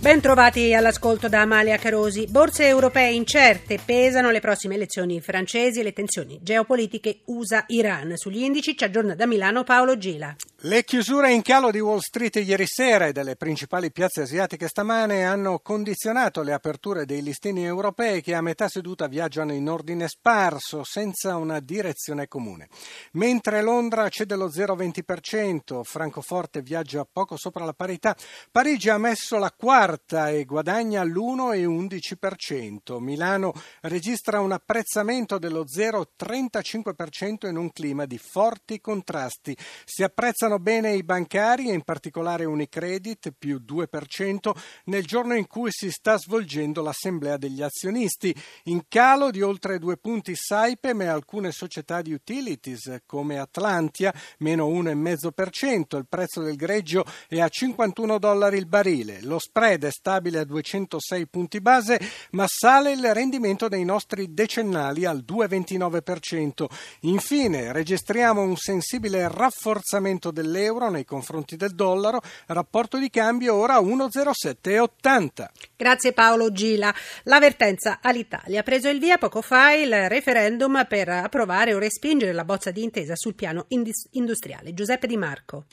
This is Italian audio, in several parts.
Ben trovati all'ascolto da Amalia Carosi. Borse europee incerte, pesano le prossime elezioni francesi e le tensioni geopolitiche USA-Iran. Sugli indici ci aggiorna da Milano Paolo Gila. Le chiusure in calo di Wall Street ieri sera e delle principali piazze asiatiche stamane hanno condizionato le aperture dei listini europei che a metà seduta viaggiano in ordine sparso, senza una direzione comune. Mentre Londra cede lo 0,20%, Francoforte viaggia poco sopra la parità, Parigi ha messo la quarta e guadagna l'1,11%. Milano registra un apprezzamento dello 0,35% in un clima di forti contrasti. Si apprezzano Stanno bene i bancari e in particolare Unicredit più 2% nel giorno in cui si sta svolgendo l'assemblea degli azionisti. In calo di oltre due punti Saipem e alcune società di utilities come Atlantia meno 1,5%. Il prezzo del greggio è a 51 dollari il barile. Lo spread è stabile a 206 punti base ma sale il rendimento dei nostri decennali al 2,29%. Infine registriamo un sensibile rafforzamento dell'euro nei confronti del dollaro, rapporto di cambio ora 1,0780. Grazie Paolo Gila. L'avvertenza all'Italia ha preso il via poco fa il referendum per approvare o respingere la bozza di intesa sul piano industriale. Giuseppe Di Marco.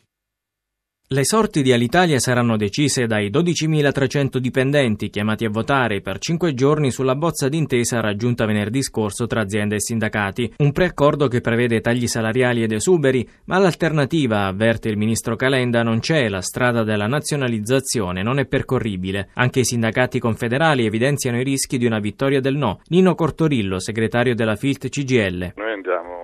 Le sorti di Alitalia saranno decise dai 12.300 dipendenti chiamati a votare per cinque giorni sulla bozza d'intesa raggiunta venerdì scorso tra aziende e sindacati. Un preaccordo che prevede tagli salariali ed esuberi, ma l'alternativa, avverte il ministro Calenda, non c'è. La strada della nazionalizzazione non è percorribile. Anche i sindacati confederali evidenziano i rischi di una vittoria del no. Nino Cortorillo, segretario della FILT CGL. Noi andiamo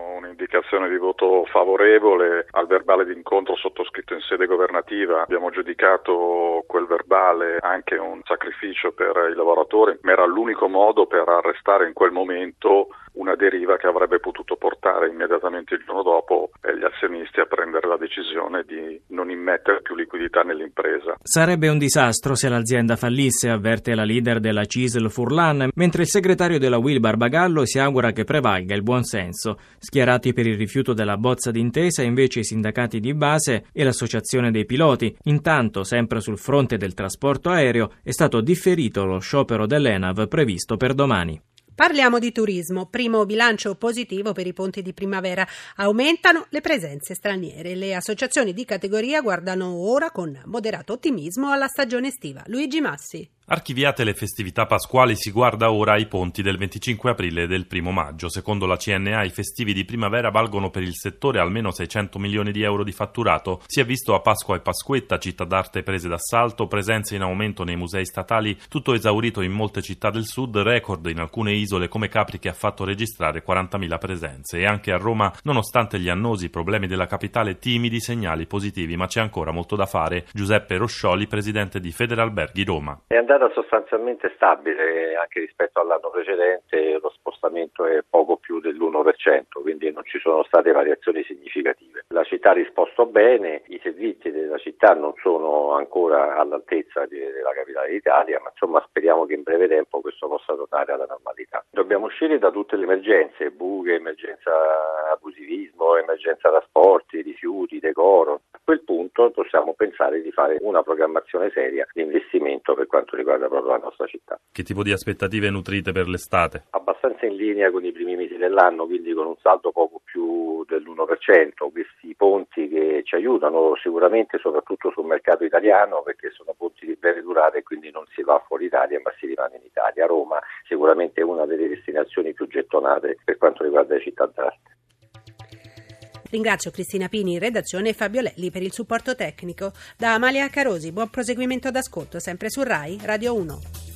indicazione di voto favorevole al verbale d'incontro sottoscritto in sede governativa. Abbiamo giudicato quel verbale anche un sacrificio per i lavoratori, ma era l'unico modo per arrestare in quel momento una deriva che avrebbe potuto portare immediatamente il giorno dopo gli azionisti a prendere la decisione di non immettere più liquidità nell'impresa. Sarebbe un disastro se l'azienda fallisse, avverte la leader della CISL Furlan, mentre il segretario della Will Barbagallo si augura che prevalga il buonsenso. Schierati per il rifiuto della bozza d'intesa invece i sindacati di base e l'associazione dei piloti. Intanto, sempre sul fronte del trasporto aereo, è stato differito lo sciopero dell'ENAV previsto per domani. Parliamo di turismo. Primo bilancio positivo per i ponti di primavera. Aumentano le presenze straniere. Le associazioni di categoria guardano ora con moderato ottimismo alla stagione estiva. Luigi Massi. Archiviate le festività pasquali, si guarda ora ai ponti del 25 aprile e del 1 maggio. Secondo la CNA, i festivi di primavera valgono per il settore almeno 600 milioni di euro di fatturato. Si è visto a Pasqua e Pasquetta, città d'arte prese d'assalto, presenze in aumento nei musei statali, tutto esaurito in molte città del sud, record in alcune isole come Capri che ha fatto registrare 40.000 presenze. E anche a Roma, nonostante gli annosi problemi della capitale, timidi segnali positivi, ma c'è ancora molto da fare. Giuseppe Roscioli, presidente di Federalberghi Roma andata sostanzialmente stabile anche rispetto all'anno precedente, lo spostamento è poco più dell'1%, quindi non ci sono state variazioni significative. La città ha risposto bene, i servizi della città non sono ancora all'altezza della capitale d'Italia, ma insomma speriamo che in breve tempo questo possa tornare alla normalità. Dobbiamo uscire da tutte le emergenze, buche, emergenza abusivismo, emergenza trasporti, rifiuti, decoro. A quel punto possiamo pensare di fare una programmazione seria di investimento per quanto riguarda proprio la nostra città. Che tipo di aspettative nutrite per l'estate? Abbastanza in linea con i primi mesi dell'anno, quindi con un saldo poco più dell'1%. Questi ponti che ci aiutano sicuramente soprattutto sul mercato italiano perché sono ponti di breve durata e quindi non si va fuori Italia ma si rimane in Italia. Roma sicuramente è una delle destinazioni più gettonate per quanto riguarda le città d'arte. Ringrazio Cristina Pini in redazione e Fabio Lelli per il supporto tecnico. Da Amalia Carosi, buon proseguimento d'ascolto sempre su RAI Radio 1.